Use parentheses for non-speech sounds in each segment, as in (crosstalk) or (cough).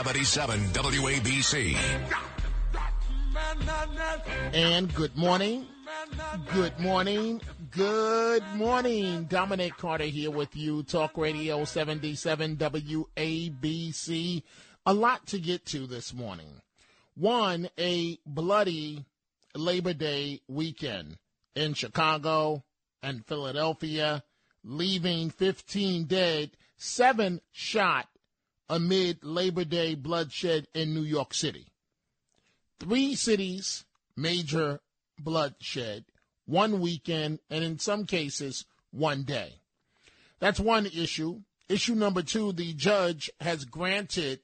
77 WABC. And good morning. Good morning. Good morning. Dominic Carter here with you. Talk Radio 77 WABC. A lot to get to this morning. One, a bloody Labor Day weekend in Chicago and Philadelphia, leaving 15 dead, seven shot amid Labor Day bloodshed in New York City. Three cities, major bloodshed, one weekend, and in some cases, one day. That's one issue. Issue number two the judge has granted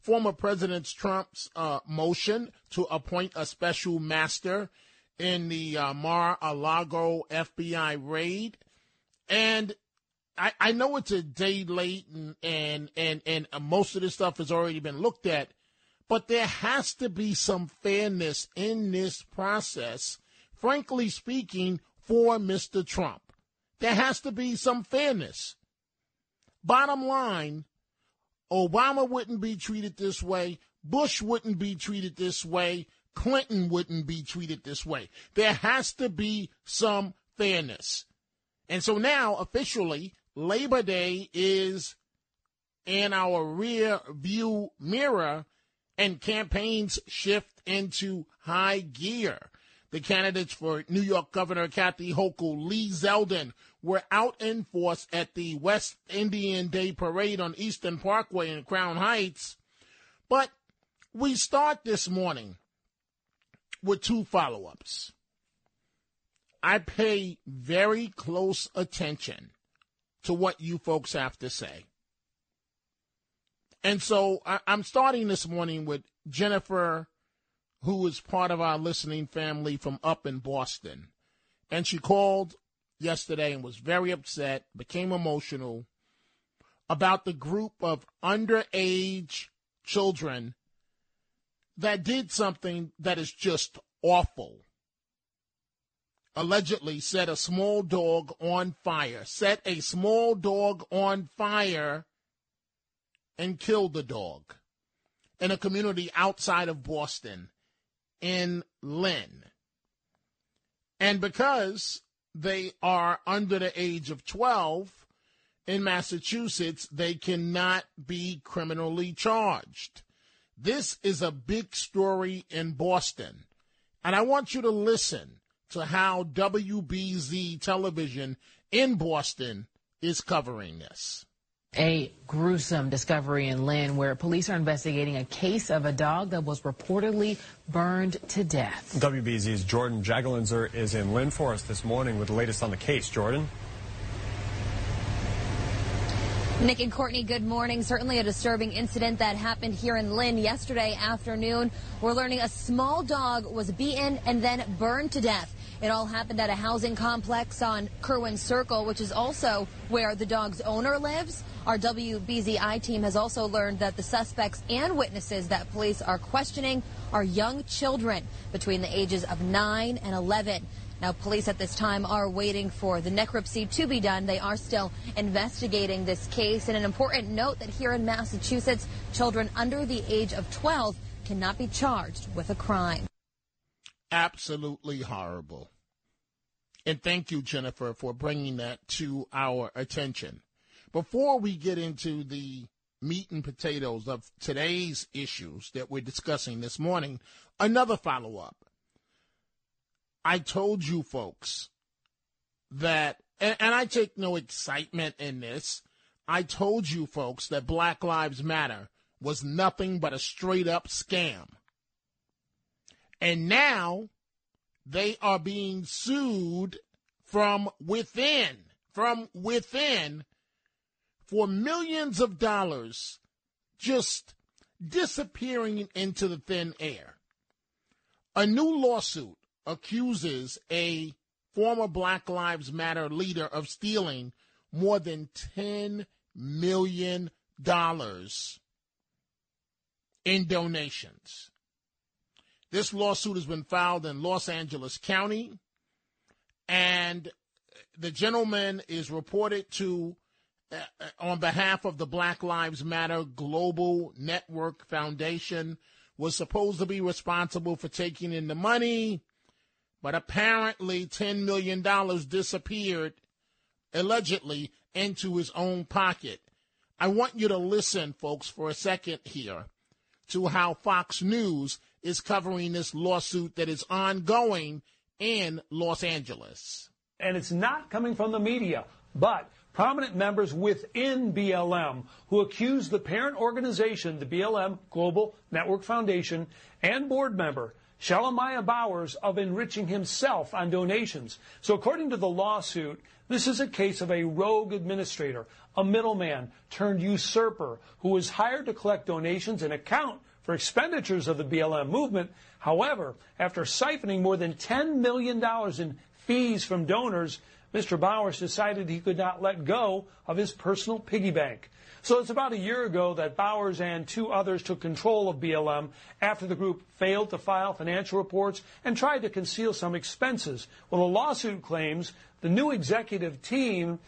former President Trump's uh, motion to appoint a special master in the uh, Mar-a-Lago FBI raid. And I, I know it's a day late and, and, and, and uh, most of this stuff has already been looked at, but there has to be some fairness in this process, frankly speaking, for Mr. Trump. There has to be some fairness. Bottom line, Obama wouldn't be treated this way. Bush wouldn't be treated this way. Clinton wouldn't be treated this way. There has to be some fairness. And so now, officially, Labor Day is in our rear view mirror, and campaigns shift into high gear. The candidates for New York Governor Kathy Hochul, Lee Zeldin, were out in force at the West Indian Day Parade on Eastern Parkway in Crown Heights. But we start this morning with two follow ups. I pay very close attention to what you folks have to say. And so I, am starting this morning with Jennifer, who is part of our listening family from up in Boston. And she called yesterday and was very upset, became emotional about the group of underage children that did something that is just awful. Allegedly set a small dog on fire, set a small dog on fire, and killed the dog in a community outside of Boston in Lynn. And because they are under the age of 12 in Massachusetts, they cannot be criminally charged. This is a big story in Boston. And I want you to listen to how WBZ television in Boston is covering this. A gruesome discovery in Lynn where police are investigating a case of a dog that was reportedly burned to death. WBZ's Jordan Jagelinzer is in Lynn for us this morning with the latest on the case. Jordan? Nick and Courtney, good morning. Certainly a disturbing incident that happened here in Lynn yesterday afternoon. We're learning a small dog was beaten and then burned to death. It all happened at a housing complex on Kerwin Circle, which is also where the dog's owner lives. Our WBZI team has also learned that the suspects and witnesses that police are questioning are young children between the ages of 9 and 11. Now, police at this time are waiting for the necropsy to be done. They are still investigating this case. And an important note that here in Massachusetts, children under the age of 12 cannot be charged with a crime absolutely horrible. And thank you, Jennifer, for bringing that to our attention. Before we get into the meat and potatoes of today's issues that we're discussing this morning, another follow up. I told you folks that, and, and, I take no excitement in this, I told you folks that Black Lives Matter was nothing but a straight up scam. And now they are being sued from within, from within for millions of dollars just disappearing into the thin air. A new lawsuit accuses a former Black Lives Matter leader of stealing more than $10 million in donations. This lawsuit has been filed in Los Angeles County, and the gentleman is reported to, uh, on behalf of the Black Lives Matter Global Network Foundation, was supposed to be responsible for taking in the money, but apparently $10 million disappeared, allegedly, into his own pocket. I want you to listen, folks, for a second here to how Fox News is covering this lawsuit that is ongoing in Los Angeles. And it's not coming from the media, but prominent members within BLM who accuse the parent organization, the BLM Global Network Foundation, and board member Shalomyah Bowers of enriching himself on donations. So according to the lawsuit, this is a case of a rogue administrator, a middleman turned usurper who was hired to collect donations and account for expenditures of the BLM movement. However, after siphoning more than $10 million in fees from donors, Mr. Bowers decided he could not let go of his personal piggy bank. So it's about a year ago that Bowers and two others took control of BLM after the group failed to file financial reports and tried to conceal some expenses. Well, the lawsuit claims the new executive team,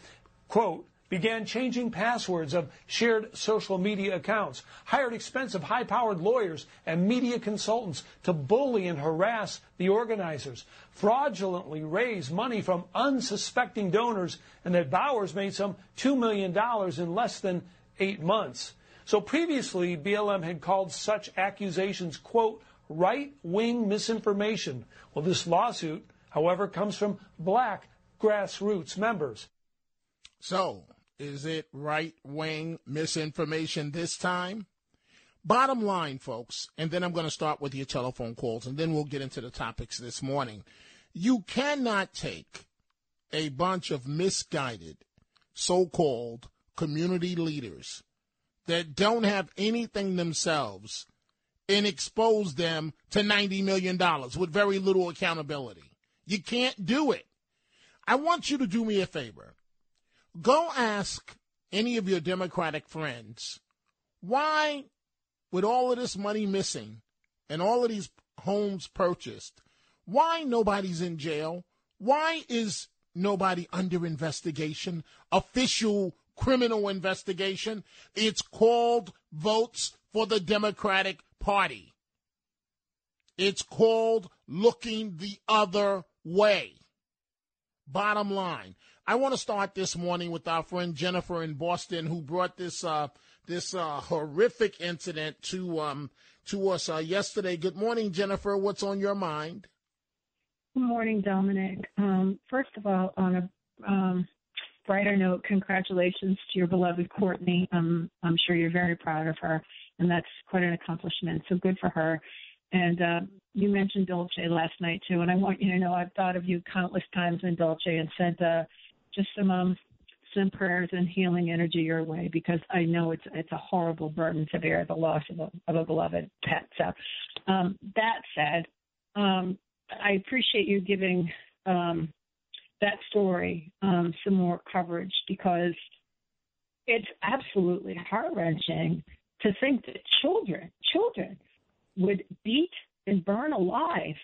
quote, began changing passwords of shared social media accounts, hired expensive high powered lawyers and media consultants to bully and harass the organizers, fraudulently raised money from unsuspecting donors, and that Bowers made some $2 million in less than eight months. So previously, BLM had called such accusations, quote, right wing misinformation. Well, this lawsuit, however, comes from black grassroots members. So, is it right wing misinformation this time? Bottom line, folks, and then I'm going to start with your telephone calls, and then we'll get into the topics this morning. You cannot take a bunch of misguided, so called community leaders that don't have anything themselves and expose them to $90 million with very little accountability. You can't do it. I want you to do me a favor. Go ask any of your Democratic friends why, with all of this money missing and all of these homes purchased, why nobody's in jail? Why is nobody under investigation, official criminal investigation? It's called votes for the Democratic Party. It's called looking the other way. Bottom line, I want to start this morning with our friend Jennifer in Boston, who brought this uh, this uh, horrific incident to um, to us uh, yesterday. Good morning, Jennifer. What's on your mind? Good morning, Dominic. Um, first of all, on a um, brighter note, congratulations to your beloved Courtney. Um, I'm sure you're very proud of her, and that's quite an accomplishment. So good for her. And uh, you mentioned Dolce last night too, and I want you to know I've thought of you countless times in Dolce and sent uh, just some um, some prayers and healing energy your way because I know it's it's a horrible burden to bear the loss of a of a beloved pet. So um, that said, um, I appreciate you giving um, that story um, some more coverage because it's absolutely heart wrenching to think that children children would beat and burn alive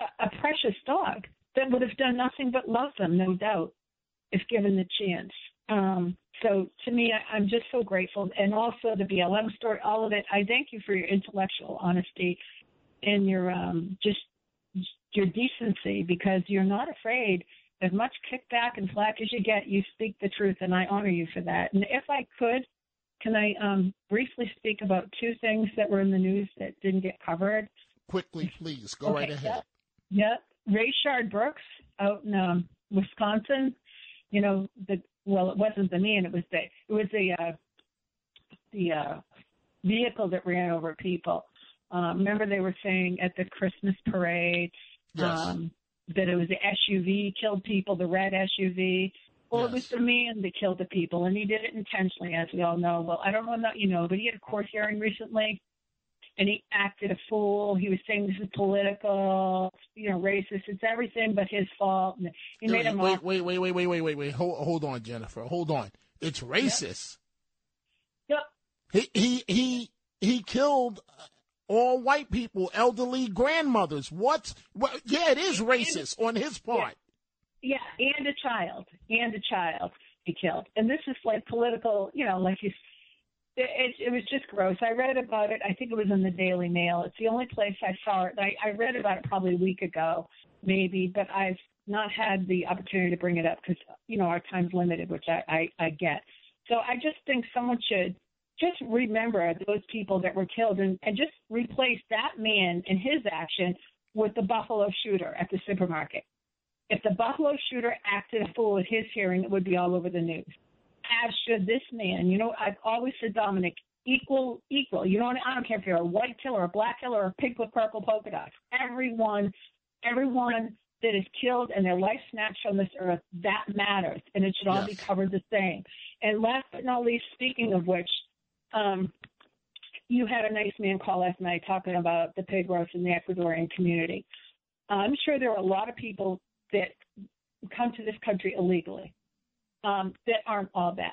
a, a precious dog that would have done nothing but love them, no doubt if given the chance. Um, so to me, I, I'm just so grateful, and also the BLM story, all of it. I thank you for your intellectual honesty and your um, just your decency because you're not afraid. As much kickback and flack as you get, you speak the truth, and I honor you for that. And if I could, can I um, briefly speak about two things that were in the news that didn't get covered? Quickly, please. Go okay, right ahead. Yep. yeah. Rayshard Brooks out in um, Wisconsin you know, the well, it wasn't the man, it was the it was the uh, the uh, vehicle that ran over people. Um, remember, they were saying at the Christmas parade yes. um, that it was the SUV killed people, the red SUV. Well, it was the man that killed the people, and he did it intentionally, as we all know. Well, I don't know that you know, but he had a court hearing recently, and he acted a fool. He was saying this is political, you know, racist. It's everything but his fault. And he made him wait, wait, wait, wait, wait, wait, wait, wait. Hold, hold on, Jennifer. Hold on. It's racist. Yep. He he he he killed all white people, elderly grandmothers. What? well, yeah, it is racist on his part. Yeah, and a child, and a child he killed. And this is like political, you know, like you. It, it, was just gross. I read about it. I think it was in the Daily Mail. It's the only place I saw it. I, I read about it probably a week ago, maybe, but I've not had the opportunity to bring it up because you know our time's limited, which I, I I get. So I just think someone should just remember those people that were killed and, and just replace that man and his action with the Buffalo shooter at the supermarket. If the Buffalo shooter acted a fool at his hearing, it would be all over the news. As should this man. You know, I've always said, Dominic, equal, equal. You know, I don't care if you're a white killer, a black killer, or a pig with purple polka dots. Everyone, everyone that is killed and their life snatched from this earth, that matters, and it should all yes. be covered the same. And last but not least, speaking of which, um, you had a nice man call last night talking about the pig roast in the Ecuadorian community. I'm sure there are a lot of people that come to this country illegally um, that aren't all bad.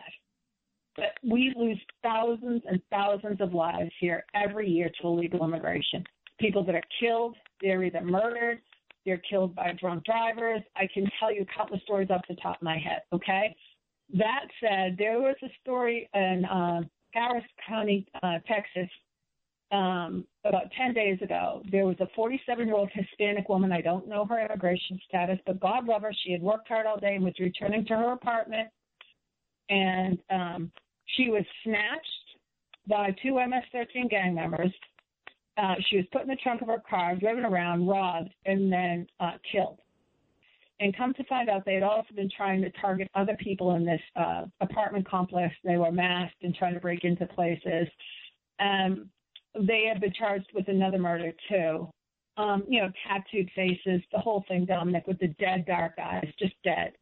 But we lose thousands and thousands of lives here every year to illegal immigration. People that are killed, they're either murdered, they're killed by drunk drivers. I can tell you countless stories off the top of my head, okay? That said, there was a story in uh, Harris County, uh, Texas, um, about 10 days ago, there was a 47 year old Hispanic woman. I don't know her immigration status, but God love her. She had worked hard all day and was returning to her apartment. And um, she was snatched by two MS 13 gang members. Uh, she was put in the trunk of her car, driven around, robbed, and then uh, killed. And come to find out, they had also been trying to target other people in this uh, apartment complex. They were masked and trying to break into places. Um, they have been charged with another murder too. Um, you know, tattooed faces, the whole thing, Dominic, with the dead dark eyes, just dead.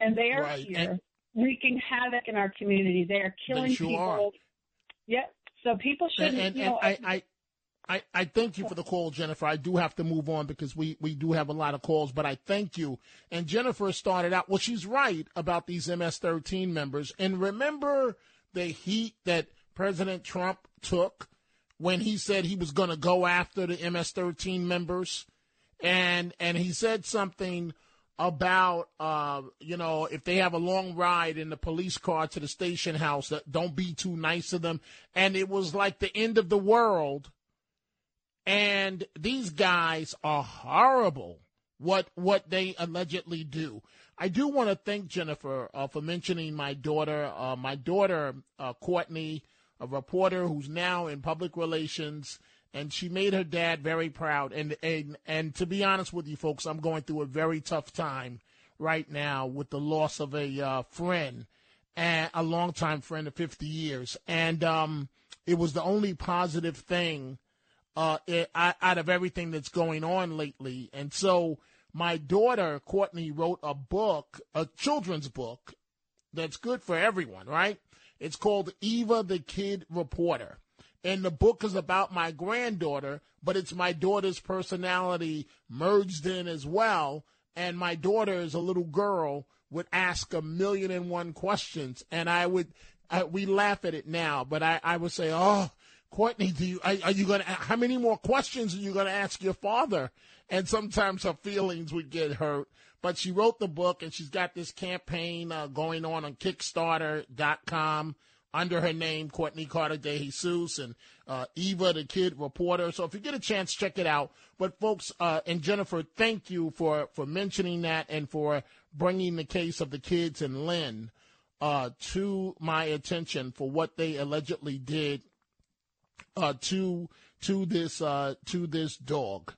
And they are right. here and wreaking havoc in our community. They are killing sure people. Are. Yep. So people shouldn't. And, and, you know, I, I, I, I thank you for the call, Jennifer. I do have to move on because we, we do have a lot of calls, but I thank you. And Jennifer started out, well, she's right about these MS 13 members. And remember the heat that President Trump took when he said he was going to go after the MS-13 members, and and he said something about uh, you know if they have a long ride in the police car to the station house, that don't be too nice to them, and it was like the end of the world. And these guys are horrible. What what they allegedly do. I do want to thank Jennifer uh, for mentioning my daughter. Uh, my daughter uh, Courtney a reporter who's now in public relations, and she made her dad very proud. And and and to be honest with you, folks, I'm going through a very tough time right now with the loss of a uh, friend, and a longtime friend of 50 years, and um, it was the only positive thing uh, it, out of everything that's going on lately, and so. My daughter, Courtney, wrote a book, a children's book, that's good for everyone, right? It's called Eva the Kid Reporter. And the book is about my granddaughter, but it's my daughter's personality merged in as well. And my daughter is a little girl would ask a million and one questions. And I would, I, we laugh at it now, but I, I would say, oh, Courtney, do you, are, are you going to, how many more questions are you going to ask your father? And sometimes her feelings would get hurt. But she wrote the book and she's got this campaign uh, going on on Kickstarter.com under her name, Courtney Carter De Jesus and uh, Eva, the kid reporter. So if you get a chance, check it out. But folks, uh, and Jennifer, thank you for, for mentioning that and for bringing the case of the kids and Lynn uh, to my attention for what they allegedly did uh, to to this uh, to this dog.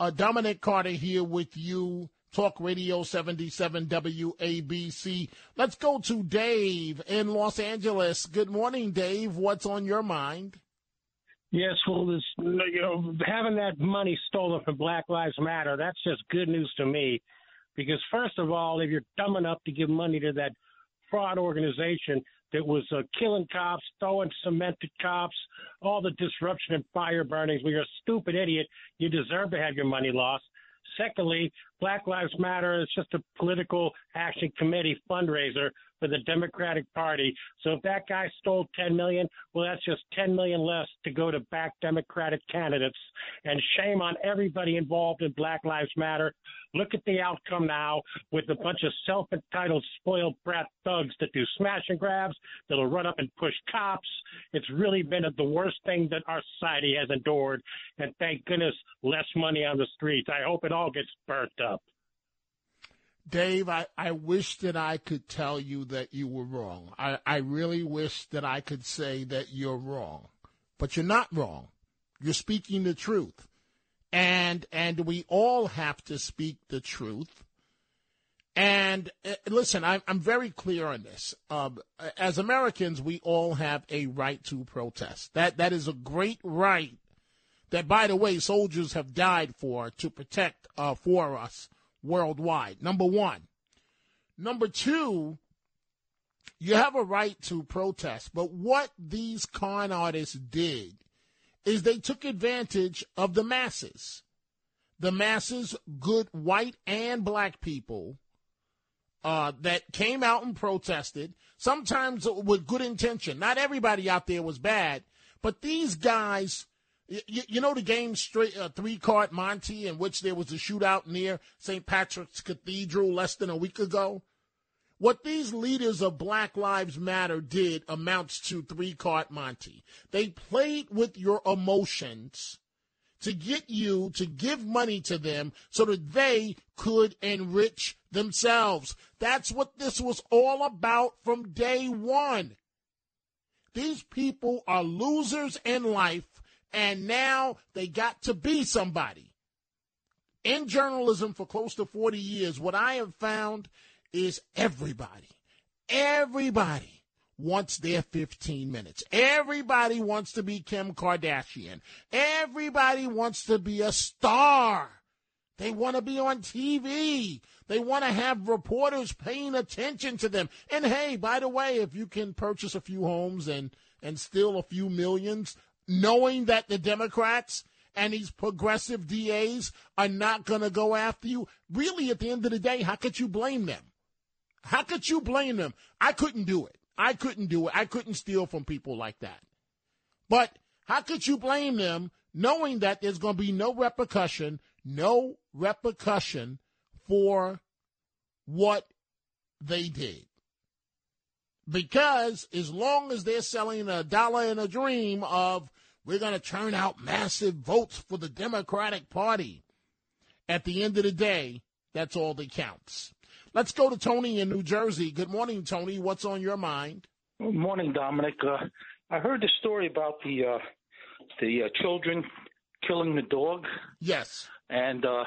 Uh, Dominic Carter here with you Talk Radio 77 WABC. Let's go to Dave in Los Angeles. Good morning, Dave. What's on your mind? Yes, well, this you know having that money stolen from Black Lives Matter, that's just good news to me. Because first of all, if you're dumb enough to give money to that fraud organization that was uh, killing cops, throwing cement at cops, all the disruption and fire burnings. Well, you're a stupid idiot. You deserve to have your money lost. Secondly, Black Lives Matter is just a political action committee fundraiser for the Democratic Party. So if that guy stole 10 million, well, that's just 10 million less to go to back Democratic candidates. And shame on everybody involved in Black Lives Matter. Look at the outcome now with a bunch of self-entitled, spoiled brat thugs that do smash and grabs, that'll run up and push cops. It's really been the worst thing that our society has endured. And thank goodness, less money on the streets. I hope it all gets burnt up. Dave, I, I wish that I could tell you that you were wrong. I, I really wish that I could say that you're wrong. But you're not wrong. You're speaking the truth. And and we all have to speak the truth. And uh, listen, I'm, I'm very clear on this. Um, as Americans, we all have a right to protest. That that is a great right. That, by the way, soldiers have died for to protect uh, for us worldwide. Number one. Number two, you have a right to protest. But what these con artists did is they took advantage of the masses. The masses, good white and black people, uh, that came out and protested, sometimes with good intention. Not everybody out there was bad, but these guys you, you know the game straight uh, three card Monty in which there was a shootout near St. Patrick's Cathedral less than a week ago. What these leaders of Black Lives Matter did amounts to three card Monty. They played with your emotions to get you to give money to them so that they could enrich themselves. That's what this was all about from day one. These people are losers in life and now they got to be somebody. In journalism for close to 40 years, what I have found is everybody, everybody wants their 15 minutes. Everybody wants to be Kim Kardashian. Everybody wants to be a star. They want to be on TV. They want to have reporters paying attention to them. And hey, by the way, if you can purchase a few homes and and steal a few millions, knowing that the Democrats and these progressive DAs are not going to go after you, really, at the end of the day, how could you blame them? How could you blame them? I couldn't do it. I couldn't do it. I couldn't steal from people like that. But how could you blame them knowing that there's going to be no repercussion, no repercussion for what they did? Because as long as they're selling a dollar and a dream of we're going to turn out massive votes for the Democratic Party. At the end of the day, that's all that counts. Let's go to Tony in New Jersey. Good morning, Tony. What's on your mind? Good morning, Dominic. Uh, I heard the story about the uh, the uh, children killing the dog. Yes. And uh,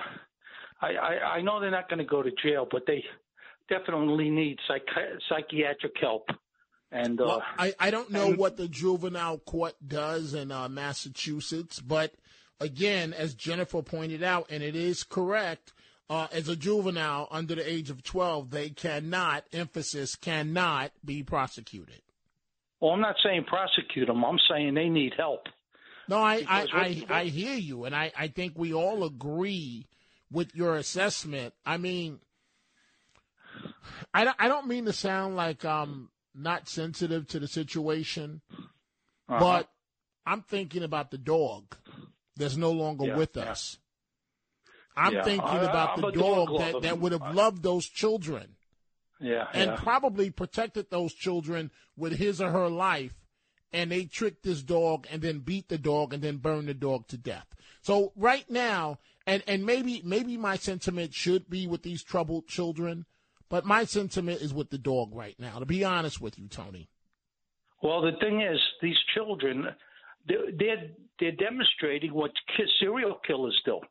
I, I, I know they're not going to go to jail, but they definitely need psychi- psychiatric help. And uh, I, I don't know and, what the juvenile court does in uh, Massachusetts, but again, as Jennifer pointed out, and it is correct, uh, as a juvenile under the age of 12, they cannot, emphasis, cannot be prosecuted. Well, I'm not saying prosecute them. I'm saying they need help. No, I, I, I, I hear you, and I, I think we all agree with your assessment. I mean, I don't, I don't mean to sound like um not sensitive to the situation, uh-huh. but I'm thinking about the dog that's no longer yeah, with yeah. us. I'm yeah. thinking about the dog, dog that, that would have loved those children. Yeah. And probably protected those children with his or her life. And they tricked this dog and then beat the dog and then burned the dog to death. So right now, and, and maybe maybe my sentiment should be with these troubled children, but my sentiment is with the dog right now, to be honest with you, Tony. Well, the thing is, these children, they're, they're demonstrating what serial killers do.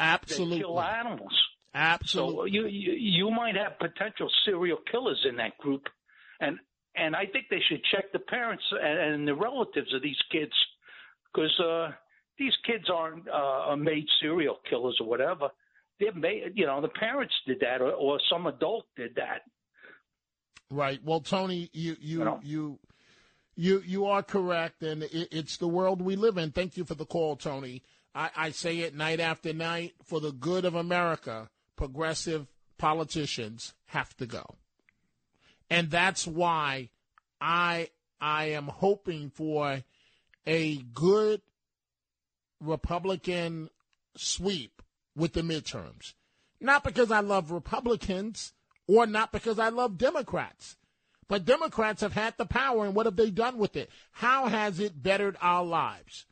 Absolutely. They kill animals. Absolutely. So you, you, you might have potential serial killers in that group. And, and I think they should check the parents and, the relatives of these kids because uh, these kids aren't uh, made serial killers or whatever made, you know, the parents did that, or, or some adult did that. Right. Well, Tony, you you You know? you you you are correct, and it, it's the world we live in. Thank you for the call, Tony. I, I say it night after night for the good of America. Progressive politicians have to go, and that's why I I am hoping for a good Republican sweep with the midterms. Not because I love Republicans or not because I love Democrats. But Democrats have had the power, and what have they done with it? How has it bettered our lives?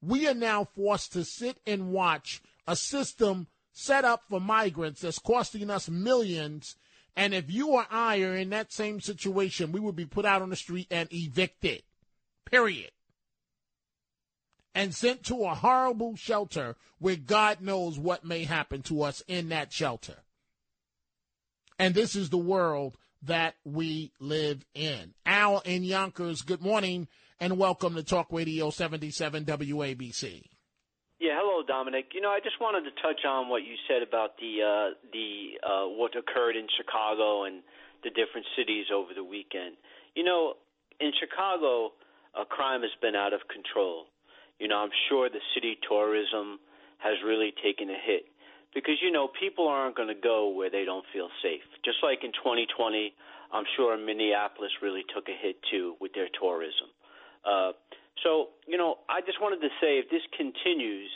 We are now forced to sit and watch a system set up for migrants that's costing us millions. And if you or I are in that same situation, we would be put out on the street and evicted. Period. And sent to a horrible shelter where God knows what may happen to us in that shelter. And this is the world that we live in. Al in Yonkers, good morning and welcome to Talk Radio 77 WABC. Yeah, hello, Dominic. You know, I just wanted to touch on what you said about the uh, the uh, what occurred in Chicago and the different cities over the weekend. You know, in Chicago, uh, crime has been out of control. You know, I'm sure the city tourism has really taken a hit because you know people aren't going to go where they don't feel safe. Just like in 2020, I'm sure Minneapolis really took a hit too with their tourism. Uh, so you know, I just wanted to say if this continues,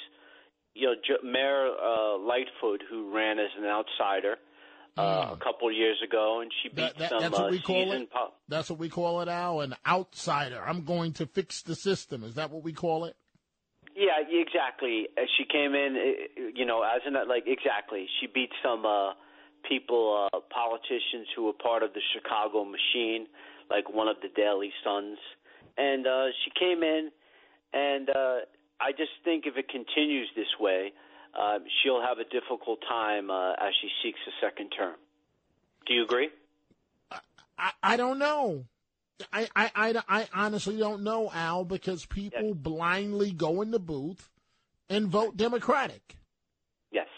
you know, J- Mayor uh, Lightfoot, who ran as an outsider uh, a couple of years ago, and she beat. That- that- some that's what uh, we call it? That's what we call it, Al, an outsider. I'm going to fix the system. Is that what we call it? Yeah, exactly. Uh, She came in, uh, you know, as in like exactly. She beat some uh people, uh politicians who were part of the Chicago machine, like one of the Daley Sons, and uh she came in, and uh I just think if it continues this way, uh, she'll have a difficult time uh, as she seeks a second term. Do you agree? I, I don't know. I, I, I, I honestly don't know, Al, because people blindly go in the booth and vote Democratic. Yes.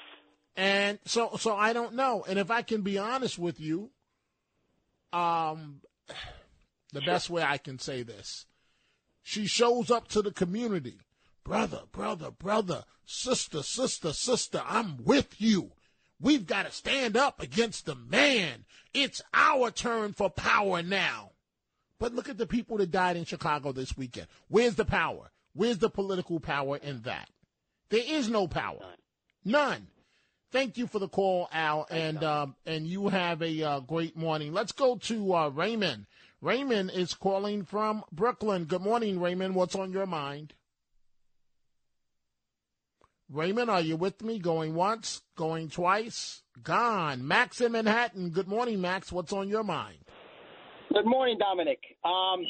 And so so I don't know. And if I can be honest with you, um the best way I can say this. She shows up to the community. Brother, brother, brother, sister, sister, sister, I'm with you. We've got to stand up against the man. It's our turn for power now. But look at the people that died in Chicago this weekend. Where's the power? Where's the political power in that? There is no power. None. Thank you for the call, Al, and um, and you have a uh, great morning. Let's go to uh, Raymond. Raymond is calling from Brooklyn. Good morning, Raymond. What's on your mind? Raymond, are you with me? Going once, going twice, gone. Max in Manhattan. Good morning, Max. What's on your mind? Good morning, Dominic. Um,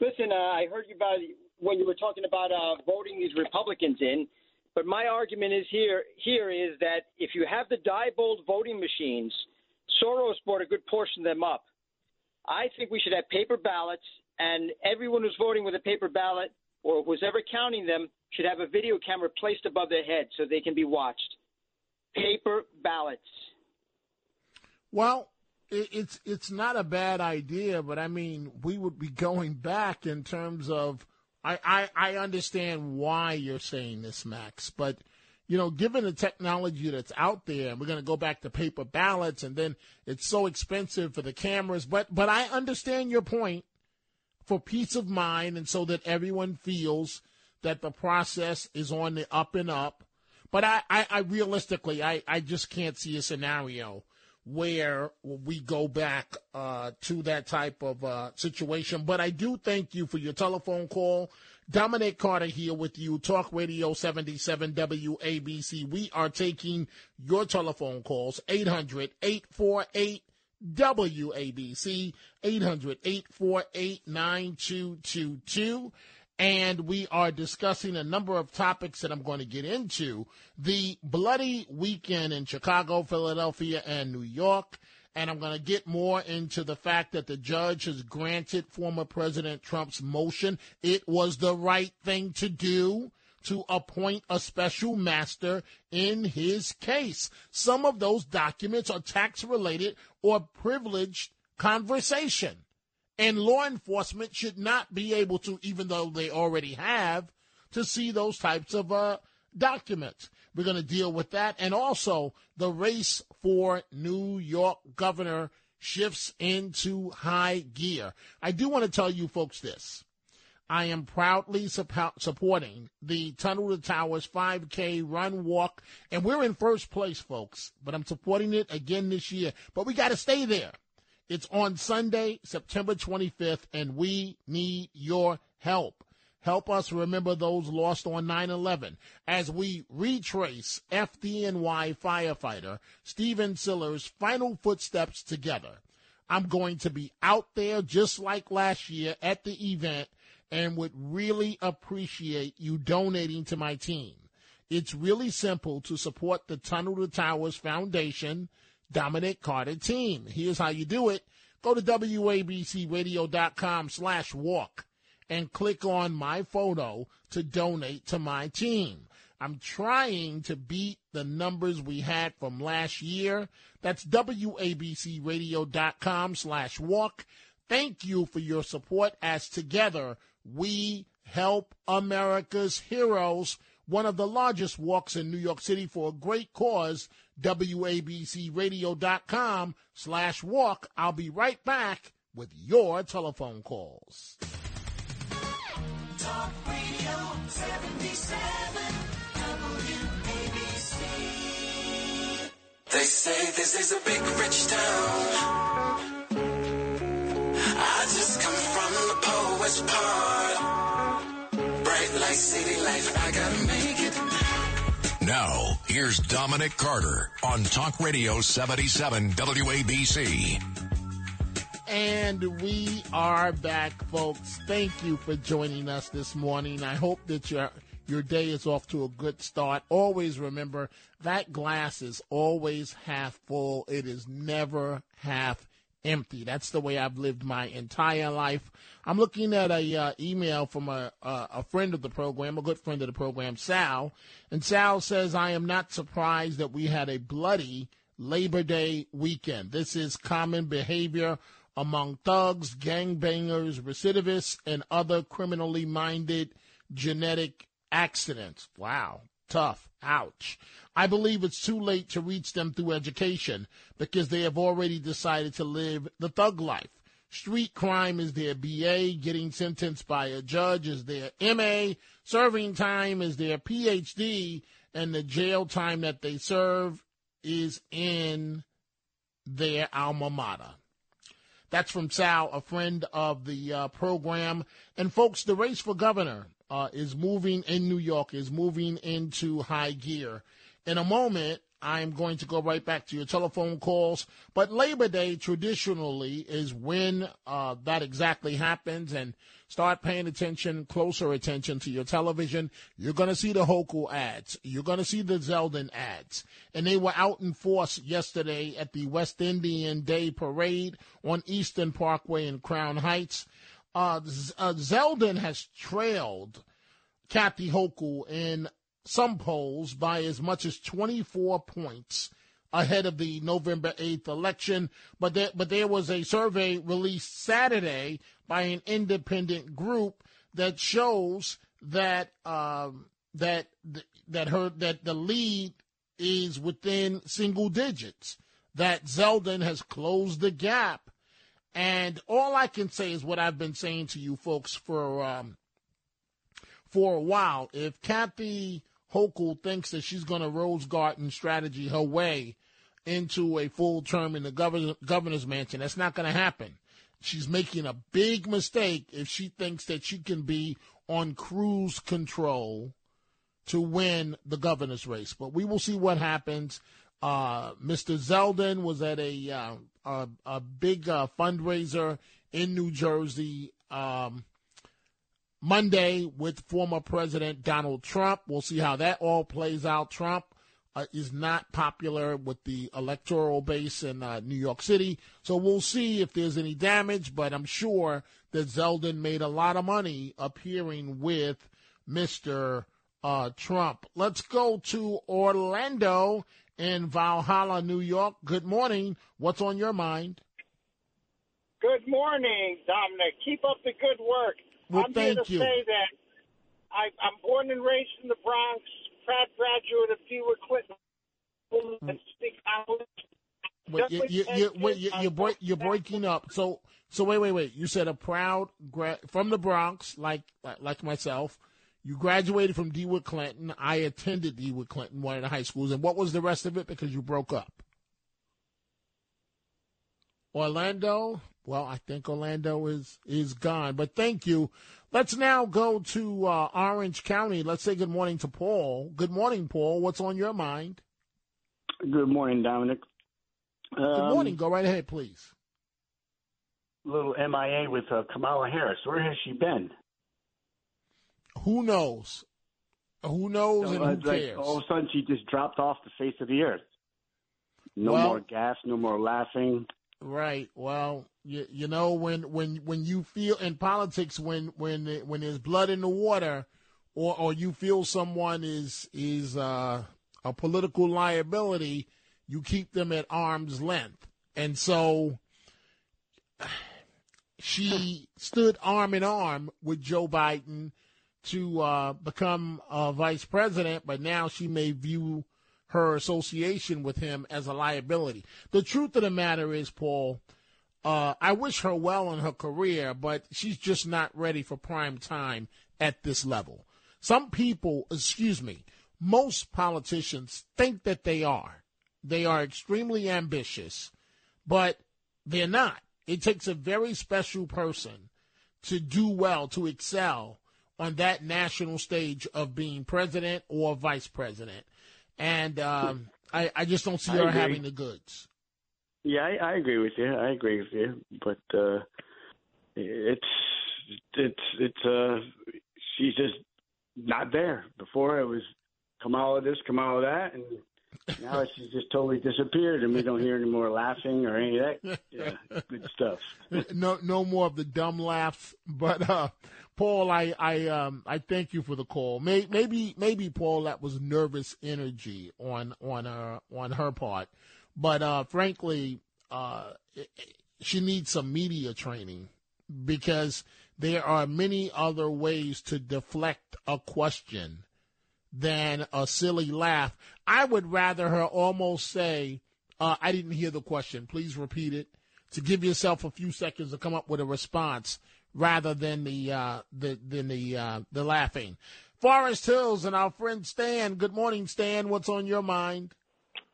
listen, uh, I heard you about when you were talking about uh, voting these Republicans in, but my argument is here here is that if you have the Diebold voting machines, Soros bought a good portion of them up. I think we should have paper ballots, and everyone who's voting with a paper ballot or who's ever counting them should have a video camera placed above their head so they can be watched. Paper ballots. Well, it, it's it's not a bad idea, but I mean, we would be going back in terms of. I, I, I understand why you're saying this, Max, but you know, given the technology that's out there, we're going to go back to paper ballots, and then it's so expensive for the cameras. But but I understand your point for peace of mind, and so that everyone feels that the process is on the up and up. But I, I, I realistically, I, I just can't see a scenario where we go back uh, to that type of uh, situation. But I do thank you for your telephone call. Dominic Carter here with you, Talk Radio 77 WABC. We are taking your telephone calls, 800 848 WABC, 800 848 9222 and we are discussing a number of topics that I'm going to get into. The bloody weekend in Chicago, Philadelphia, and New York. And I'm going to get more into the fact that the judge has granted former President Trump's motion. It was the right thing to do to appoint a special master in his case. Some of those documents are tax related or privileged conversation. And law enforcement should not be able to, even though they already have, to see those types of uh, documents. We're going to deal with that. And also, the race for New York governor shifts into high gear. I do want to tell you folks this. I am proudly supporting the Tunnel to Towers 5K run walk, and we're in first place, folks. But I'm supporting it again this year. But we got to stay there. It's on Sunday, September 25th, and we need your help. Help us remember those lost on 9 11 as we retrace FDNY firefighter Stephen Siller's final footsteps together. I'm going to be out there just like last year at the event and would really appreciate you donating to my team. It's really simple to support the Tunnel to Towers Foundation Dominic Carter team. Here's how you do it. Go to WABCRadio.com slash walk and click on my photo to donate to my team. I'm trying to beat the numbers we had from last year. That's WABCRadio.com slash walk. Thank you for your support as together we help America's heroes. One of the largest walks in New York City for a great cause. WABCRadio.com slash walk. I'll be right back with your telephone calls. Talk Radio 77 WABC. They say this is a big rich town. I just come from the part. Bright light, city life, I gotta make it. Now, here's Dominic Carter on Talk Radio 77 WABC. And we are back, folks. Thank you for joining us this morning. I hope that your your day is off to a good start. Always remember that glass is always half full. It is never half empty. That's the way I've lived my entire life. I'm looking at a uh, email from a, a a friend of the program, a good friend of the program, Sal, and Sal says, "I am not surprised that we had a bloody Labor Day weekend. This is common behavior." Among thugs, gangbangers, recidivists, and other criminally minded genetic accidents. Wow, tough. Ouch. I believe it's too late to reach them through education because they have already decided to live the thug life. Street crime is their BA, getting sentenced by a judge is their MA, serving time is their PhD, and the jail time that they serve is in their alma mater. That's from Sal, a friend of the uh, program. And folks, the race for governor uh, is moving in New York, is moving into high gear. In a moment, I'm going to go right back to your telephone calls. But Labor Day traditionally is when uh, that exactly happens. And start paying attention, closer attention to your television. You're going to see the Hochul ads. You're going to see the Zeldin ads. And they were out in force yesterday at the West Indian Day Parade on Eastern Parkway in Crown Heights. Uh, uh, Zeldin has trailed Kathy Hochul in some polls by as much as 24 points ahead of the November 8th election. But there, but there was a survey released Saturday by an independent group that shows that um, that that her that the lead is within single digits. That Zeldin has closed the gap, and all I can say is what I've been saying to you folks for um, for a while. If Kathy Hochul thinks that she's going to Rose Garden strategy her way into a full term in the governor, governor's mansion. That's not going to happen. She's making a big mistake if she thinks that she can be on cruise control to win the governor's race. But we will see what happens. Uh, Mr. Zeldin was at a uh, a, a, big uh, fundraiser in New Jersey um, Monday with former President Donald Trump. We'll see how that all plays out. Trump uh, is not popular with the electoral base in uh, New York City. So we'll see if there's any damage, but I'm sure that Zeldin made a lot of money appearing with Mr. Uh, Trump. Let's go to Orlando in Valhalla, New York. Good morning. What's on your mind? Good morning, Dominic. Keep up the good work. Well, I'm here to you. say that I, I'm born and raised in the Bronx, proud graduate of DeWitt Clinton. Wait, you, you, you, wait, you, you're, break, you're breaking up. So, so wait, wait, wait. You said a proud gra- from the Bronx, like like myself. You graduated from DeWitt Clinton. I attended DeWitt Clinton, one of the high schools. And what was the rest of it? Because you broke up. Orlando. Well, I think Orlando is is gone. But thank you. Let's now go to uh, Orange County. Let's say good morning to Paul. Good morning, Paul. What's on your mind? Good morning, Dominic. Good Um, morning. Go right ahead, please. Little MIA with uh, Kamala Harris. Where has she been? Who knows? Who knows and Uh, who like cares? all of a sudden, she just dropped off the face of the earth. No Well- more gas, no more laughing. Right. Well, you, you know when when when you feel in politics when when when there's blood in the water, or or you feel someone is is uh, a political liability, you keep them at arm's length, and so (sighs) she stood arm in arm with Joe Biden to uh, become uh, vice president, but now she may view her association with him as a liability. The truth of the matter is, Paul, uh, I wish her well in her career, but she's just not ready for prime time at this level. Some people, excuse me, most politicians think that they are. They are extremely ambitious, but they're not. It takes a very special person to do well, to excel on that national stage of being president or vice president. And um, I, I just don't see her having the goods. Yeah, I, I agree with you. I agree with you. But uh, it's it's it's uh, she's just not there. Before it was Kamala this, Kamala that, and now (laughs) she's just totally disappeared, and we don't hear any more laughing or any of that. Yeah, good stuff. (laughs) no, no more of the dumb laughs. But uh, Paul, I, I, um, I thank you for the call. May, maybe, maybe Paul, that was nervous energy on on her on her part. But uh, frankly, uh, she needs some media training because there are many other ways to deflect a question than a silly laugh. I would rather her almost say, uh, I didn't hear the question. Please repeat it to give yourself a few seconds to come up with a response rather than the, uh, the, than the, uh, the laughing. Forest Hills and our friend Stan. Good morning, Stan. What's on your mind?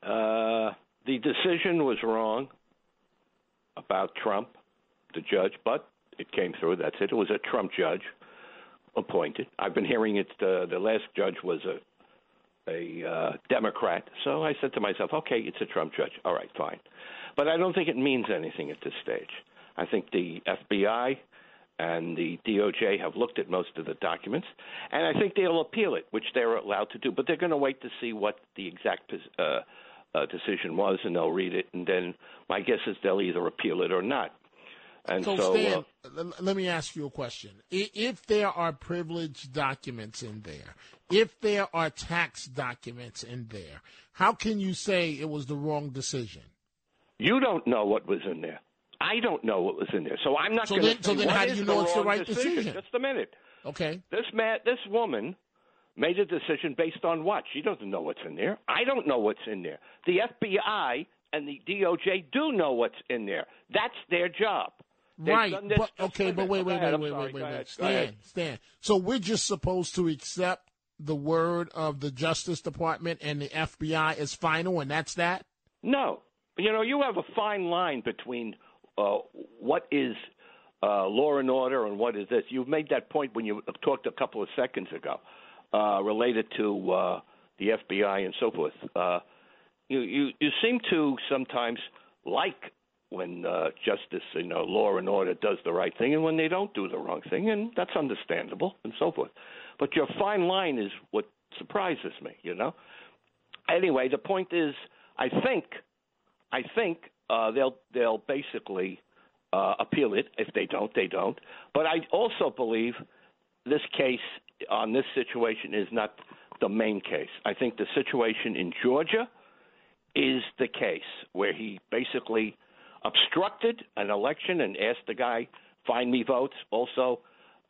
Uh, the decision was wrong about Trump, the judge, but it came through. That's it. It was a Trump judge appointed. I've been hearing it. Uh, the last judge was a a uh, Democrat, so I said to myself, okay, it's a Trump judge. All right, fine. But I don't think it means anything at this stage. I think the FBI and the DOJ have looked at most of the documents, and I think they'll appeal it, which they're allowed to do. But they're going to wait to see what the exact uh, uh, decision was, and they'll read it, and then my guess is they'll either appeal it or not. And so, so, Stan, uh, let me ask you a question. If there are privileged documents in there, if there are tax documents in there, how can you say it was the wrong decision? you don't know what was in there. I don't know what was in there, so I'm not So going to. so then how do you know it's the right decision? Just a minute. Okay. This man, this woman, made a decision based on what? She doesn't know what's in there. I don't know what's in there. The FBI and the DOJ do know what's in there. That's their job. They've right. But, okay, but wait, wait, wait, wait, wait, wait, wait. Stan. Stan. So we're just supposed to accept the word of the Justice Department and the FBI as final, and that's that? No. You know, you have a fine line between uh, what is uh, law and order and what is this. You made that point when you talked a couple of seconds ago, uh, related to uh, the FBI and so forth. Uh, you, you you seem to sometimes like when uh, justice, you know, law and order does the right thing, and when they don't do the wrong thing, and that's understandable and so forth. But your fine line is what surprises me. You know. Anyway, the point is, I think, I think uh, they'll they'll basically uh, appeal it. If they don't, they don't. But I also believe this case on this situation is not the main case. I think the situation in Georgia is the case where he basically obstructed an election and asked the guy find me votes. Also,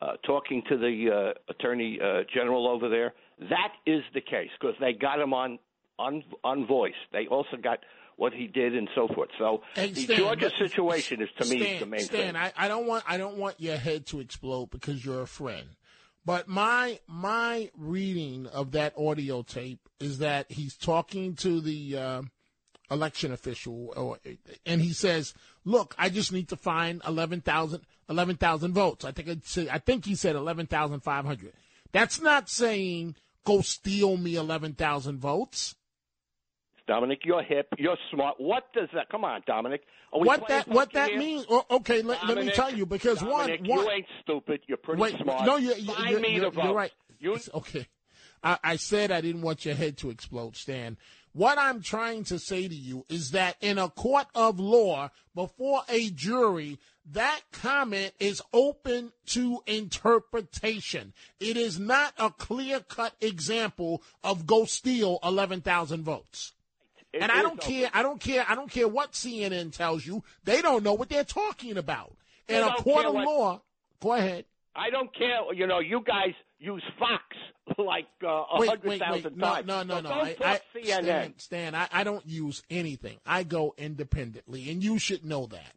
uh, talking to the uh, attorney uh, general over there. That is the case because they got him on on on voice. They also got what he did and so forth. So Hey, the Stan, Georgia situation is to me Stan, the main Stan, thing. I, I don't want I don't want your head to explode because you're a friend. But my my reading of that audio tape is that he's talking to the uh, election official, or, and he says, "Look, I just need to find 11,000 11,000 votes. I think say, I think he said eleven thousand five hundred. That's not saying go steal me eleven thousand votes. Dominic, you're hip, you're smart. What does that? Come on, Dominic. Are we What that what that here? means? Oh, okay, let, let me tell you because Dominic, one one you ain't stupid. You're pretty Wait, smart. no, you, you, Find you're, you're, right. You okay. I, I said I didn't want your head to explode, Stan. What I'm trying to say to you is that in a court of law, before a jury, that comment is open to interpretation. It is not a clear cut example of go steal 11,000 votes. It and I don't open. care. I don't care. I don't care what CNN tells you. They don't know what they're talking about. They In a court of what- law, go ahead. I don't care. You know, you guys use Fox (laughs) like uh, a hundred wait, thousand wait. No, no, no, So no. I, I, CNN. Stan, Stan I, I don't use anything. I go independently, and you should know that.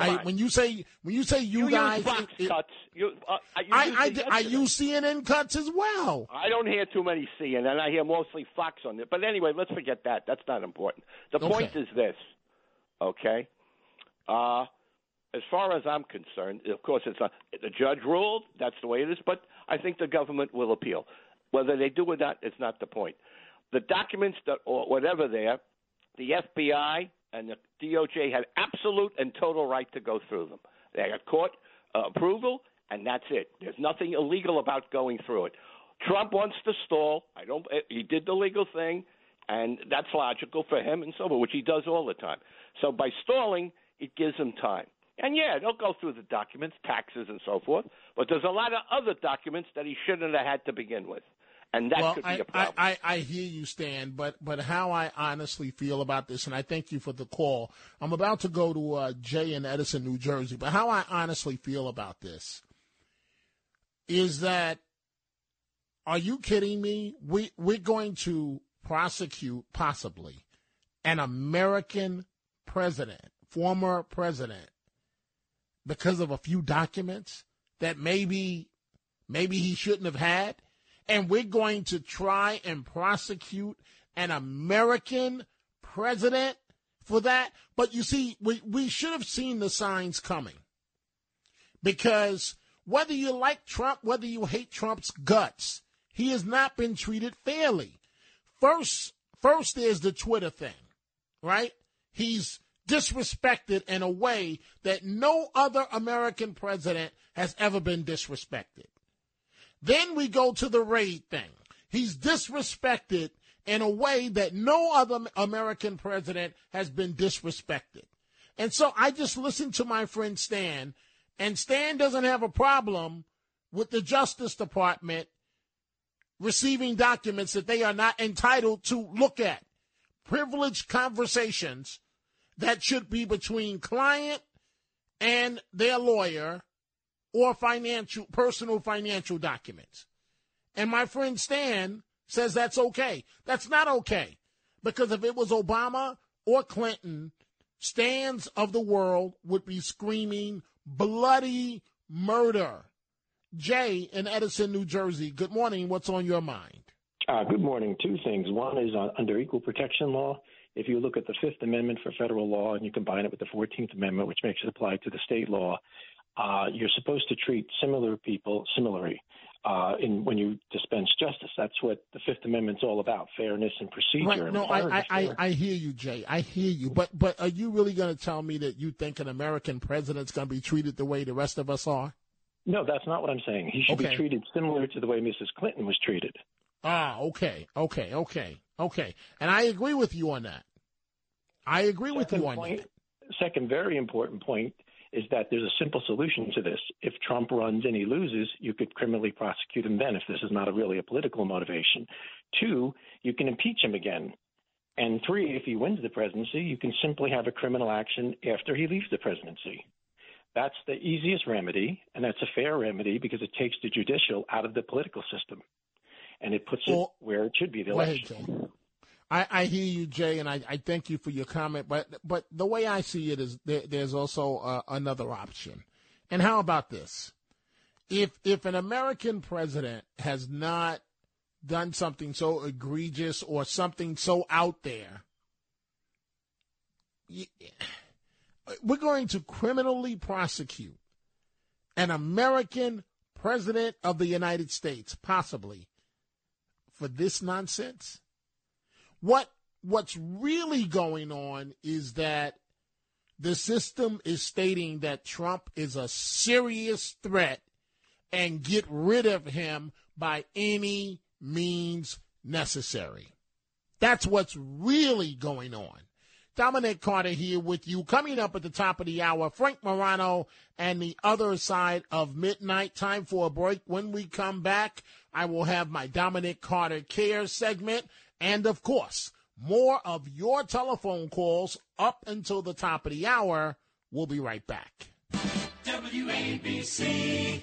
I, when you say when you say you, You guys, use Fox it- cuts. You, uh, you I, used I, I yesterday. use CNN cuts as well. I don't hear too many CNN. I hear mostly Fox on it. But anyway, let's forget that. That's not important. The point is this, okay? Uh, as far as I'm concerned, of course, it's not, the judge ruled. That's the way it is. But I think the government will appeal. Whether they do or not, it's not the point. The documents that, or whatever there, the FBI and the DOJ had absolute and total right to go through them. They got court uh, approval, and that's it. There's nothing illegal about going through it. Trump wants to stall. I don't. eh, He did the legal thing, and that's logical for him and so on, which he does all the time. So by stalling, it gives him time. And yeah, they'll go through the documents, taxes, and so forth. But there's a lot of other documents that he shouldn't have had to begin with, and that well, could I, be a problem. I, I, I hear you, Stan, but but how I honestly feel about this, and I thank you for the call. I'm about to go to uh, Jay in Edison, New Jersey, but how I honestly feel about this is that are you kidding me? We we're going to prosecute possibly an American president, former president, because of a few documents that maybe maybe he shouldn't have had, and we're going to try and prosecute an American president for that. But you see, we, we should have seen the signs coming. Because whether you like Trump, whether you hate Trump's guts, he has not been treated fairly. First, first there's the Twitter thing, right? He's disrespected in a way that no other American president has ever been disrespected. Then we go to the raid thing. He's disrespected in a way that no other American president has been disrespected. And so I just listened to my friend Stan, and Stan doesn't have a problem with the Justice Department receiving documents that they are not entitled to look at. Privileged conversations that should be between client and their lawyer or financial personal financial documents. And my friend Stan says that's okay. That's not okay. Because if it was Obama or Clinton, Stans of the world would be screaming bloody murder. Jay in Edison, New Jersey. Good morning. What's on your mind? Uh, good morning. Two things. One is uh, under equal protection law. If you look at the Fifth Amendment for federal law and you combine it with the Fourteenth Amendment, which makes it apply to the state law, uh, you're supposed to treat similar people similarly uh, in when you dispense justice. That's what the Fifth Amendment's all about: fairness and procedure. Right. No, I, I, I, I hear you, Jay. I hear you. But but are you really going to tell me that you think an American president's going to be treated the way the rest of us are? no, that's not what I'm saying. He should Okay. be treated similar to the way Mrs. Clinton was treated. Ah, okay, okay, okay, okay. And I agree with you on that. I agree with you on point, that. Second, very important point is that there's a simple solution to this. If Trump runs and he loses, you could criminally prosecute him then if this is not a really a political motivation. Two, you can impeach him again. And three, if he wins the presidency, you can simply have a criminal action after he leaves the presidency. That's the easiest remedy, and that's a fair remedy because it takes the judicial out of the political system, and it puts Well, it where it should be, the ahead, election. Joe. I, I hear you, Jay, and I, I thank you for your comment. But but the way I see it is there, there's also uh, another option. And how about this? If if an American president has not done something so egregious or something so out there, we're going to criminally prosecute an American president of the United States, possibly, for this nonsense. What what's really going on is that the system is stating that Trump is a serious threat and get rid of him by any means necessary. That's what's really going on. Dominic Carter here with you. Coming up at the top of the hour, Frank Morano and the other side of midnight. Time for a break. When we come back, I will have my Dominic Carter Care segment. And of course, more of your telephone calls up until the top of the hour. We'll be right back. WABC.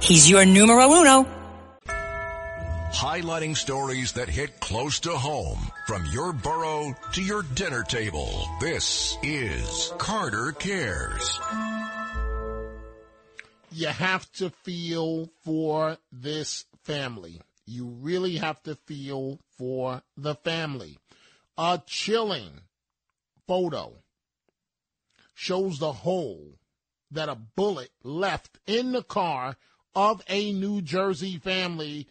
He's your numero uno. Highlighting stories that hit close to home from your borough to your dinner table. This is Carter Cares. You have to feel for this family. You really have to feel for the family. A chilling photo shows the hole that a bullet left in the car of a New Jersey family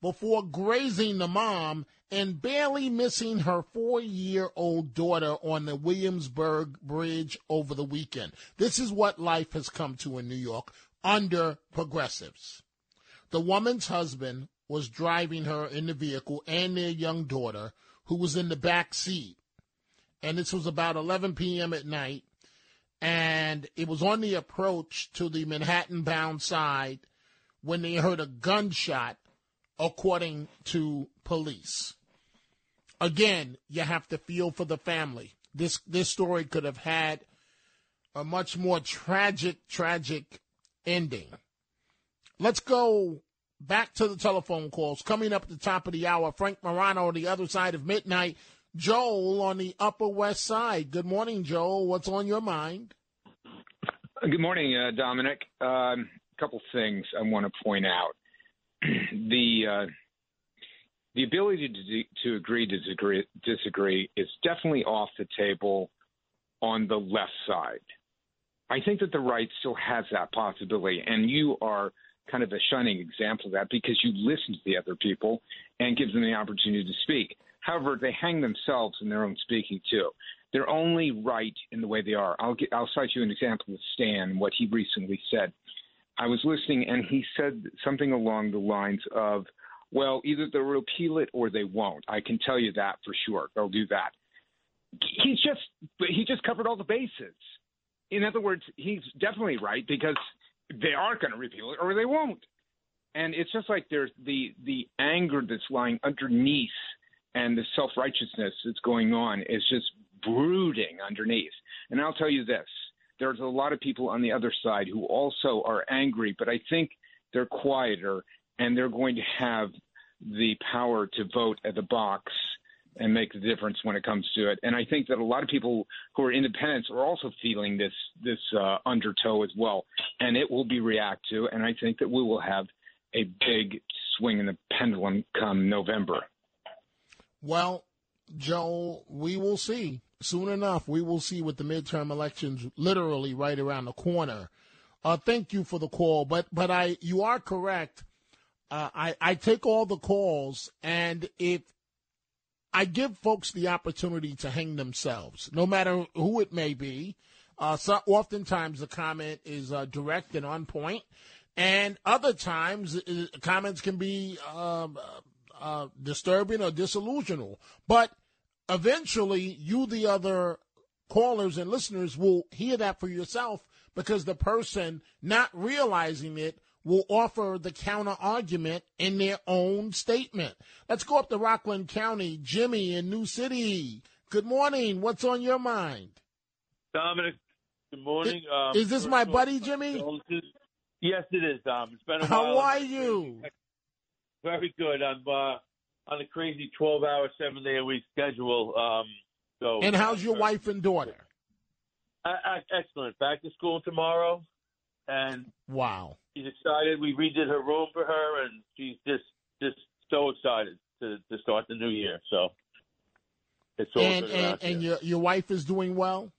before grazing the mom and barely missing her four year old daughter on the Williamsburg Bridge over the weekend. This is what life has come to in New York under progressives. The woman's husband was driving her in the vehicle and their young daughter, who was in the back seat. And this was about 11 p.m. at night and it was on the approach to the Manhattan bound side when they heard a gunshot, according to police. Again, you have to feel for the family. This this story could have had a much more tragic, tragic ending. Let's go back to the telephone calls. Coming up at the top of the hour, Frank Morano on the other side of midnight. Joel on the Upper West Side. Good morning, Joel. What's on your mind? Good morning, uh, Dominic. A um, couple things I want to point out. (clears throat) the uh, the ability to, to agree to disagree, disagree is definitely off the table on the left side. I think that the right still has that possibility, and you are kind of a shining example of that because you listen to the other people and give them the opportunity to speak. However, they hang themselves in their own speaking too. They're only right in the way they are. I'll get, I'll cite you an example of Stan, what he recently said. I was listening, and he said something along the lines of, "Well, either they'll repeal it or they won't. I can tell you that for sure. They'll do that." He's just he just covered all the bases. In other words, he's definitely right because they are going to repeal it or they won't. And it's just like there's the the anger that's lying underneath and the self righteousness that's going on is just brooding underneath. And I'll tell you this there's a lot of people on the other side who also are angry, but I think they're quieter and they're going to have the power to vote at the box and make the difference when it comes to it. And I think that a lot of people who are independents are also feeling this this uh, undertow as well, and it will be react to. And I think that we will have a big swing in the pendulum come November. Well, Joel, we will see. Soon enough, we will see with the midterm elections literally right around the corner. Uh, thank you for the call, but but I you are correct. Uh, I I take all the calls, and if I give folks the opportunity to hang themselves, no matter who it may be. Uh, so oftentimes the comment is uh, direct and on point, and other times uh, comments can be um, uh, disturbing or disillusional. But eventually, you, the other callers and listeners, will hear that for yourself because the person not realizing it will offer the counter argument in their own statement. Let's go up to Rockland County. Jimmy in New City. Good morning. What's on your mind? Dominic, good morning. Um, Is this my buddy, Jimmy? Yes, it is, Dom. It's been a How while. are you? Very good. I'm uh, on a crazy 12-hour, seven-day-a-week schedule. Um, so. And how's your wife and daughter? Uh, uh, excellent. Back to school tomorrow, and Wow. she's excited. We redid her room for her, and she's just just so excited to to start the new year. So it's all And and, and your your wife is doing well.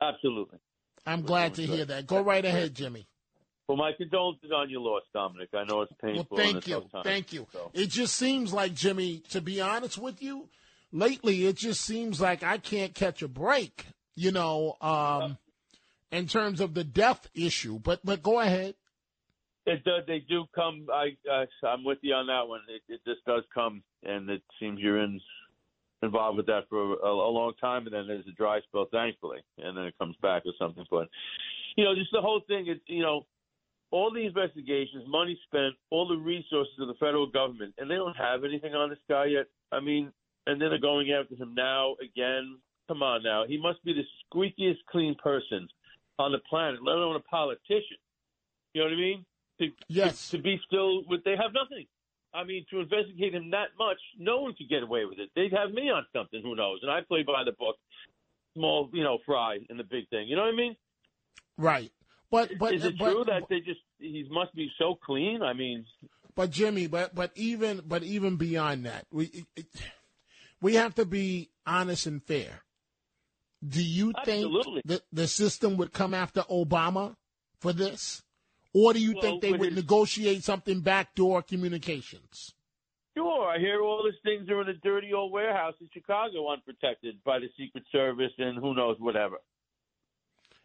Absolutely. I'm glad to hear that. Go right ahead, Jimmy. Well, my condolences on your loss, Dominic. I know it's Well, painful. thank and you, time. thank you. So. It just seems like Jimmy. To be honest with you, lately it just seems like I can't catch a break. You know, um, in terms of the death issue. But but go ahead. It does. They do come. I, I I'm with you on that one. It, it just does come, and it seems you're in involved with that for a, a long time, and then there's a dry spell, thankfully, and then it comes back or something. But you know, just the whole thing. It's you know, all the investigations, money spent, all the resources of the federal government, and they don't have anything on this guy yet. I mean, and then they're going after him now again. Come on now, he must be the squeakiest clean person on the planet, let alone a politician. You know what I mean? To, yes. To, to be still with, they have nothing. I mean, to investigate him that much, no one could get away with it. They'd have me on something, who knows? And I play by the book, small, you know, fry in the big thing. You know what I mean? Right. But but Is it but, true that they just he must be so clean? I mean, But Jimmy, but but even but even beyond that, we it, we have to be honest and fair. Do you Absolutely. think the the system would come after Obama for this, or do you Well, think they would his- negotiate something backdoor communications? Sure, I hear all these things are in a dirty old warehouse in Chicago, unprotected by the Secret Service and who knows whatever.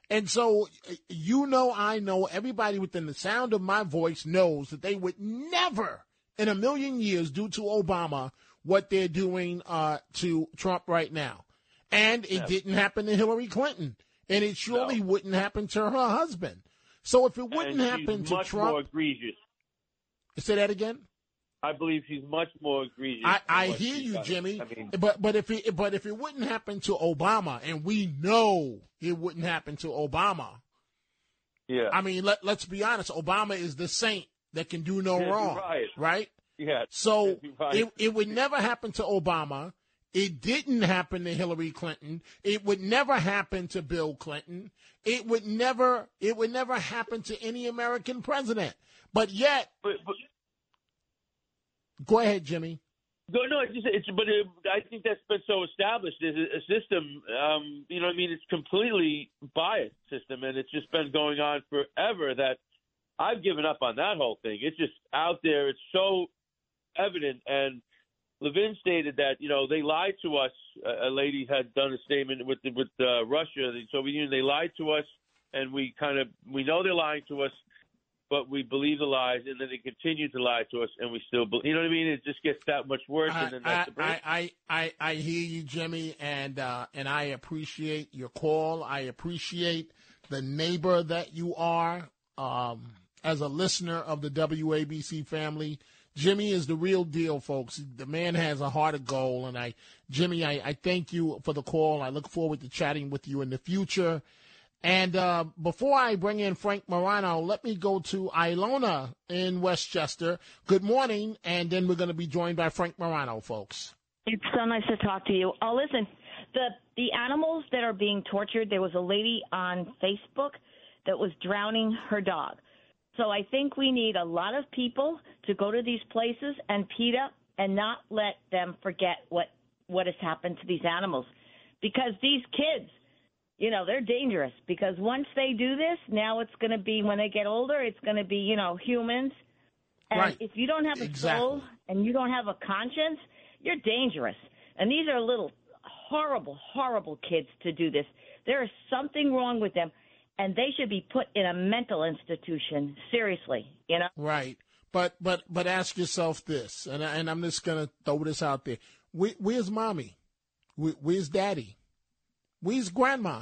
And so you know, I know, everybody within the sound of my voice knows that they would never in a million years do to Obama what they're doing uh, to Trump right now. And it Yeah. didn't happen to Hillary Clinton. And it surely wouldn't happen to her husband. So if it wouldn't happen to much Trump, more egregious. say that again. I believe she's much more egregious. I, I hear you, does. Jimmy. I mean, but but if it but if it wouldn't happen to Obama, and we know it wouldn't happen to Obama, yeah. I mean, let, let's be honest. Obama is the saint that can do no Yeah, wrong, right. right? Yeah. So right. it, it would never happen to Obama. It didn't happen to Hillary Clinton. It would never happen to Bill Clinton. It would never it would never happen to any American president. But yet, but, but go ahead, Jimmy. No, no, it's just, it's, but it, I think that's been so established. There's a, system, um, you know I mean? It's completely biased system, and it's just been going on forever that I've given up on that whole thing. It's just out there. It's so evident. And Levin stated that, you know, they lied to us. A, a lady had done a statement with, with uh, Russia, the Soviet Union. They lied to us, and we kind of, we know they're lying to us but we believe the lies, and then they continue to lie to us, and we still believe. You know what I mean? It just gets that much worse, I, and then I, that's the break. I, I, I, I hear you, Jimmy, and uh, and I appreciate your call. I appreciate the neighbor that you are um, as a listener of the WABC family. Jimmy is the real deal, folks. The man has a heart of gold, and I, Jimmy, I, I thank you for the call. I look forward to chatting with you in the future. And uh, before I bring in Frank Morano, let me go to Ilona in Westchester. Good morning, and then we're going to be joined by Frank Morano, folks. It's so nice to talk to you. Oh, listen, the the animals that are being tortured. There was a lady on Facebook that was drowning her dog. So I think we need a lot of people to go to these places and PETA and not let them forget what what has happened to these animals, because these kids you know they're dangerous because once they do this now it's going to be when they get older it's going to be you know humans and Right. if you don't have a Exactly. soul and you don't have a conscience you're dangerous And these are little horrible, horrible kids to do this. There is something wrong with them, and they should be put in a mental institution. Seriously, you know. Right. But but but ask yourself this, and I, and I'm just gonna throw this out there. Where's mommy? Where's daddy? Where's grandma?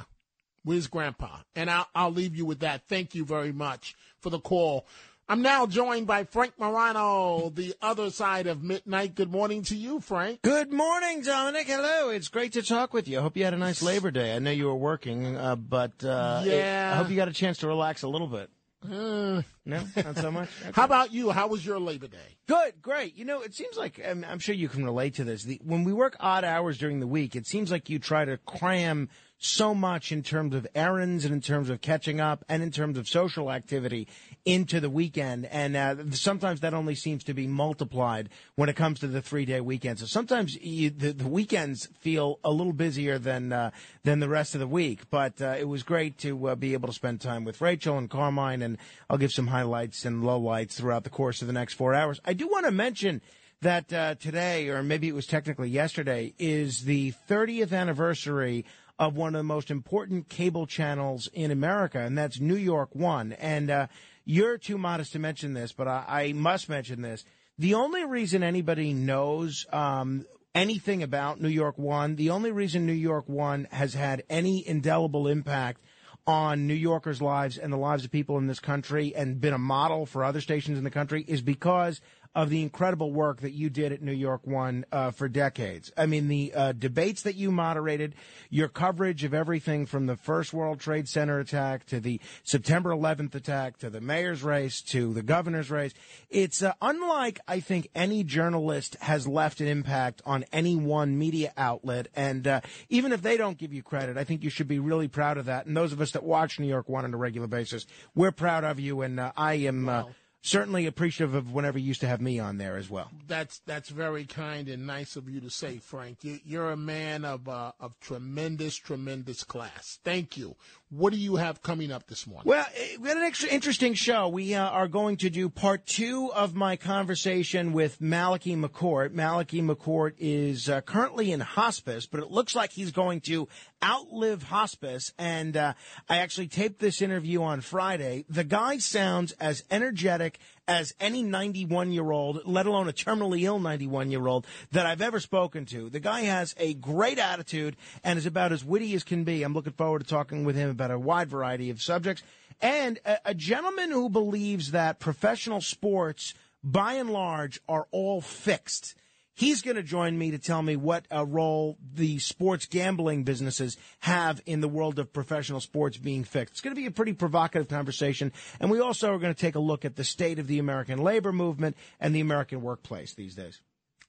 Where's grandpa? And I'll, I'll leave you with that. Thank you very much for the call. I'm now joined by Frank Morano, the other side of midnight. Good morning to you, Frank. Good morning, Dominic. Hello. It's great to talk with you. I hope you had a nice Labor Day. I know you were working, uh, but uh, Yeah. I hope you got a chance to relax a little bit. Uh, No, not so much. (laughs) How about you? How was your Labor Day? Good, great. You know, it seems like I'm, I'm sure you can relate to this. The, when we work odd hours during the week, it seems like you try to cram so much in terms of errands and in terms of catching up and in terms of social activity into the weekend. And uh, sometimes that only seems to be multiplied when it comes to the three day weekend. So sometimes you, the, the weekends feel a little busier than uh, than the rest of the week. But uh, it was great to uh, be able to spend time with Rachel and Carmine, and I'll give some highlights and lowlights throughout the course of the next four hours. I do want to mention that uh, today, or maybe it was technically yesterday, is the 30th anniversary of one of the most important cable channels in America, and that's New York One. And uh, you're too modest to mention this, but I, I must mention this. The only reason anybody knows um, anything about New York One, the only reason New York One has had any indelible impact on New Yorkers' lives and the lives of people in this country and been a model for other stations in the country is because of the incredible work that you did at New York One uh, for decades. I mean, the uh, debates that you moderated, your coverage of everything from the first World Trade Center attack to the September 11th attack to the mayor's race to the governor's race. It's uh, unlike, I think, any journalist has left an impact on any one media outlet. And uh, even if they don't give you credit, I think you should be really proud of that. And those of us that watch New York One on a regular basis, we're proud of you. And uh, I am. Uh, Certainly appreciative of whenever you used to have me on there as well. That's that's very kind and nice of you to say, Frank. You, you're a man of uh, of tremendous, tremendous class. Thank you. What do you have coming up this morning? Well, eh, we had an extra interesting show. We uh, are going to do part two of my conversation with Malachi McCourt. Malachi McCourt is uh, currently in hospice, but it looks like he's going to outlive hospice. And uh, I actually taped this interview on Friday. The guy sounds as energetic as any 91 year old, let alone a terminally ill 91 year old that I've ever spoken to. The guy has a great attitude and is about as witty as can be. I'm looking forward to talking with him about a wide variety of subjects. And a, a gentleman who believes that professional sports, by and large, are all fixed. He's going to join me to tell me what a role the sports gambling businesses have in the world of professional sports being fixed. It's going to be a pretty provocative conversation. And we also are going to take a look at the state of the American labor movement and the American workplace these days.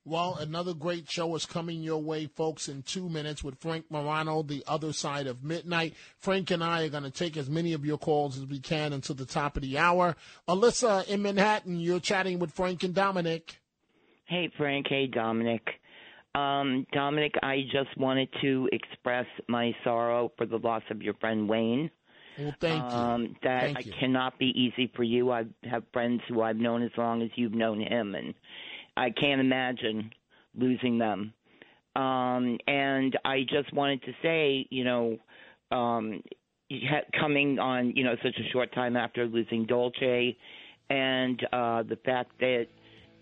Well, another great show is coming your way, folks, in two minutes with Frank Morano, the other side of midnight. Frank and I are going to take as many of your calls as we can until the top of the hour. Alyssa in Manhattan, you're chatting with Frank and Dominic. Hey, Frank. Hey, Dominic. Um, Dominic, I just wanted to express my sorrow for the loss of your friend Wayne. Well, thank you. Um, that Thank I you. cannot be easy for you. I have friends who I've known as long as you've known him, and I can't imagine losing them. Um, and I just wanted to say, you know, um, coming on, you know, such a short time after losing Dolce, and uh, the fact that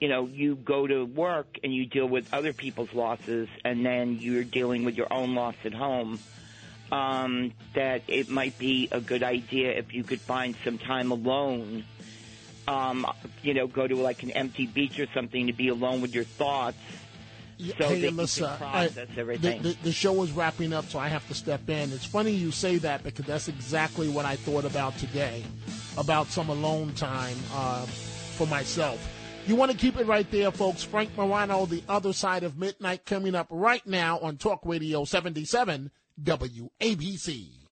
you know you go to work and you deal with other people's losses, and then you're dealing with your own loss at home. Um, that it might be a good idea if you could find some time alone. Um, you know, go to like an empty beach or something to be alone with your thoughts. So hey, Alyssa, I- the, the, the show is wrapping up, so I have to step in. It's funny you say that because that's exactly what I thought about today, about some alone time uh, for myself. You want to keep it right there, folks. Frank Morano, The Other Side of Midnight, coming up right now on Talk Radio 77 WABC.